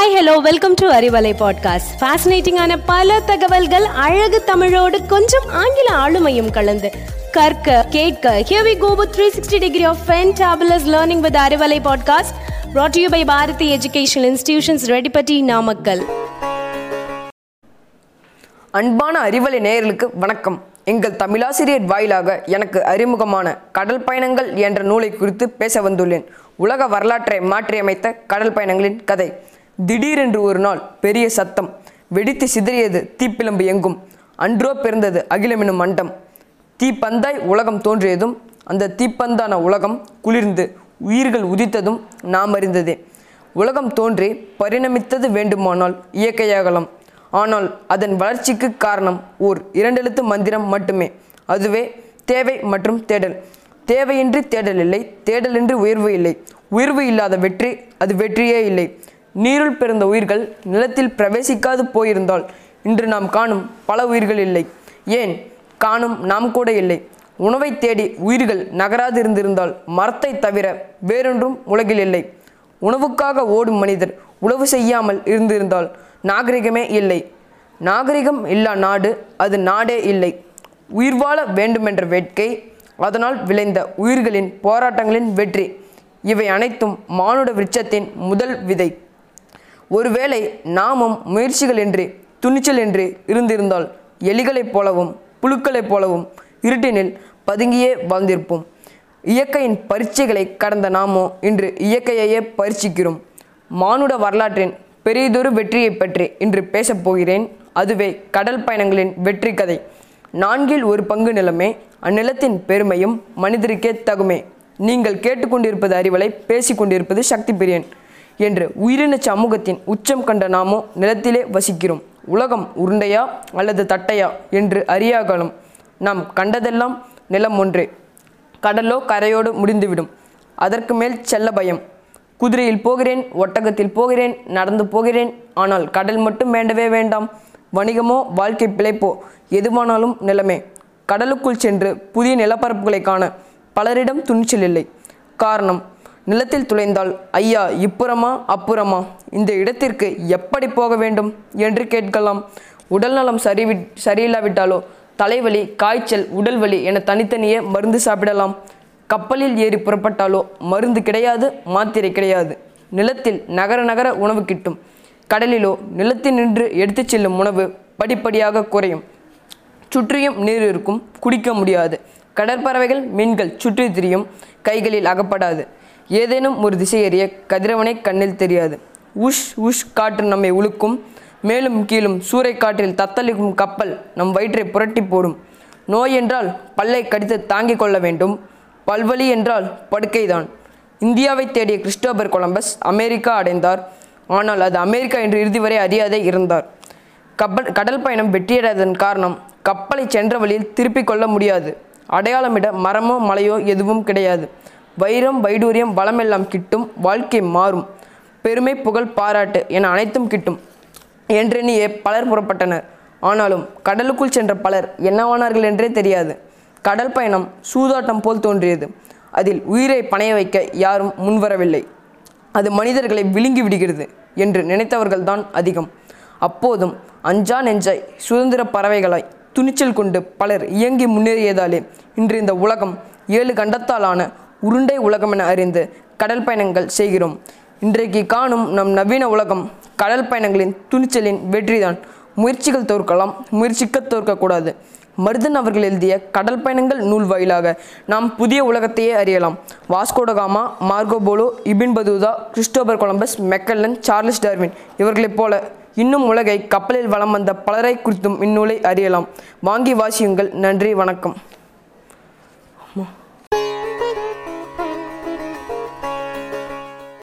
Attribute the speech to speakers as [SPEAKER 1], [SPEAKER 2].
[SPEAKER 1] Hi hello welcome to Arivalai podcast ஃபேசினேட்டிங்கான பல தகவல்கள் அழகு தமிழோடு கொஞ்சம் ஆங்கில ஆளுமையும் கலந்து. கற்க கேட்க here we go with 360 degree of fantabulous learning with Arivalai podcast brought to you by Bharathi educational institutions Reddipatti Namakkal
[SPEAKER 2] அன்பான அறிவலை நேயர்களுக்கு வணக்கம். எங்கள் தமிழாசிரியர் வாயிலாக எனக்கு அறிமுகமான கடல் பயணங்கள் என்ற நூலை குறித்து பேச வந்துள்ளேன். உலக வரலாற்றை மாற்றியமைத்த கடல் பயணங்களின் கதை. திடீரென்று ஒரு நாள் பெரிய சத்தம். வெடித்து சிதறியது தீப்பிளம்பு எங்கும். அன்றோ பிறந்தது அகிலமெனும் மண்டம். தீப்பந்தாய் உலகம் தோன்றியதும் அந்த தீப்பந்தான உலகம் குளிர்ந்து உயிர்கள் உதித்ததும் நாம் அறிந்ததே. உலகம் தோன்றி பரிணமித்தது வேண்டுமானால் இயற்கையாகலாம். ஆனால் அதன் வளர்ச்சிக்கு காரணம் ஓர் இரண்டெழுத்து மந்திரம் மட்டுமே. அதுவே தேவை மற்றும் தேடல். தேவையின்றி தேடல் இல்லை தேடலின்றி உயர்வு இல்லை. உயர்வு இல்லாத வெற்றி அது வெற்றியே இல்லை. நீருள் பிறந்த உயிர்கள் நிலத்தில் பிரவேசிக்காது போயிருந்தால் இன்று நாம் காணும் பல உயிர்கள் இல்லை. ஏன்? காணும் நாம் கூட இல்லை. உணவை தேடி உயிர்கள் நகராது இருந்திருந்தால் மரத்தை தவிர வேறொன்றும் உலகில் இல்லை. உணவுக்காக ஓடும் மனிதர் உழவு செய்யாமல் இருந்திருந்தால் நாகரிகமே இல்லை. நாகரிகம் இல்லா நாடு அது நாடே இல்லை. உயிர் வாழ வேண்டுமென்ற வேட்கை அதனால் விளைந்த உயிர்களின் போராட்டங்களின் வெற்றி. இவை அனைத்தும் மானுட விருட்சத்தின் முதல் விதை. ஒருவேளை நாமும் முயற்சிகள் என்று துணிச்சல் என்று இருந்திருந்தால் எலிகளைப் போலவும் புழுக்களைப் போலவும் இருட்டினில் பதுங்கியே வாழ்ந்திருப்போம். இயற்கையின் பரீட்சைகளை கடந்த நாமோ இன்று இயற்கையையே பரீட்சிக்கிறோம். மானுட வரலாற்றின் பெரியதொரு வெற்றியை பற்றி இன்று பேசப் போகிறேன். அதுவே கடல் பயணங்களின் வெற்றி கதை. நான்கில் ஒரு பங்கு நிலமே அந்நிலத்தின் பெருமையும் மனிதருக்கே தகுமே. நீங்கள் கேட்டுக்கொண்டிருப்பது அறிவலை பேசிக்கொண்டிருப்பது சக்தி பிரியன். என்று உயிரின சமூகத்தின் உச்சம் கண்ட நாமோ நிலத்திலே வசிக்கிறோம். உலகம் உருண்டையா அல்லது தட்டையா என்று அறியாகலும் நாம் கண்டதெல்லாம் நிலம் ஒன்றே. கடலோ கரையோடு முடிந்துவிடும். அதற்கு மேல் செல்ல பயம். குதிரையில் போகிறேன் ஒட்டகத்தில் போகிறேன் நடந்து போகிறேன். ஆனால் கடல் மட்டும் வேண்டவே வேண்டாம். வணிகமோ வாழ்க்கை பிழைப்போ எதுவானாலும் நிலமே. கடலுக்குள் சென்று புதிய நிலப்பரப்புகளை காண பலரிடம் துணிச்சல் இல்லை. காரணம் நிலத்தில் துளைந்தால் ஐயா இப்புறமா அப்புறமா? இந்த இடத்திற்கு எப்படி போக வேண்டும்? என்று கேட்கலாம். உடல்நலம் சரிவி சரியில்லாவிட்டாலோ தலைவலி காய்ச்சல் உடல்வலி என தனித்தனியே மருந்து சாப்பிடலாம். கப்பலில் ஏறி புறப்பட்டாலோ மருந்து கிடையாது மாத்திரை கிடையாது. நிலத்தில் நகர நகர உணவு கிட்டும். கடலிலோ நிலத்தில் நின்று எடுத்துச் செல்லும் உணவு படிப்படியாக குறையும். சுற்றியும் நீர் இருக்கும் குடிக்க முடியாது. கடற்பறவைகள் மீன்கள் சுற்றி திரியும் கைகளில் அகப்படாது. ஏதேனும் ஒரு திசையறிய கதிரவனை கண்ணில் தெரியாது. உஷ் உஷ் காற்று நம்மை உழுக்கும் மேலும் கீழும் சூறைக்காற்றில் தத்தளிக்கும் கப்பல் நம் வயிற்றை புரட்டி போடும். நோய் என்றால் பல்லை கடித்து தாங்கிக் கொள்ள வேண்டும். பல்வலி என்றால் படுக்கைதான் இந்தியாவை தேடிய கிறிஸ்டோபர் கொலம்பஸ் அமெரிக்கா அடைந்தார். ஆனால் அது அமெரிக்கா என்று இறுதி வரை அறியாதே இருந்தார். கப்பல் கடல் பயணம் வெற்றியடைவதன் காரணம் கப்பலை சென்ற வழியில் திருப்பிக் கொள்ள முடியாது. அடையாளமிட மரமோ மலையோ எதுவும் கிடையாது. வைரம் வைடூரியம் வளமெல்லாம் கிட்டும் வாழ்க்கை மாறும். பெருமை புகழ் பாராட்டு என அனைத்தும் கிட்டும். என்றெண்ணியே பலர் புறப்பட்டனர். ஆனாலும் கடலுக்குள் சென்ற பலர் என்னவானார்கள் என்றே தெரியாது. கடல் பயணம் சூதாட்டம் போல் தோன்றியது. அதில் உயிரை பணைய வைக்க யாரும் முன்வரவில்லை. அது மனிதர்களை விழுங்கி விடுகிறது என்று நினைத்தவர்கள்தான் அதிகம். அப்போதும் அஞ்சா நெஞ்சாய் சுதந்திர பறவைகளாய் துணிச்சல் கொண்டு பலர் இயங்கி முன்னேறியதாலே இன்று இந்த உலகம் ஏழு கண்டத்தாலான உருண்டை உலகம் என அறிந்து கடல் பயணங்கள் செய்கிறோம். இன்றைக்கு காணும் நம் நவீன உலகம் கடல் பயணங்களின் துணிச்சலின் வெற்றிதான். முயற்சிகள் தோற்கலாம் முயற்சிக்க தோற்கக்கூடாது. மருதன் அவர்கள் எழுதிய கடல் பயணங்கள் நூல் வாயிலாக நாம் புதிய உலகத்தையே அறியலாம். Vasco da Gama Marco Polo Ibn Battuta Christopher Columbus Magellan Charles Darwin இவர்களைப் போல இன்னும் உலகை கப்பலில் வளம் வந்த பலரை குறித்தும் இந்நூலை அறியலாம். வாங்கி வாசியுங்கள். நன்றி வணக்கம்.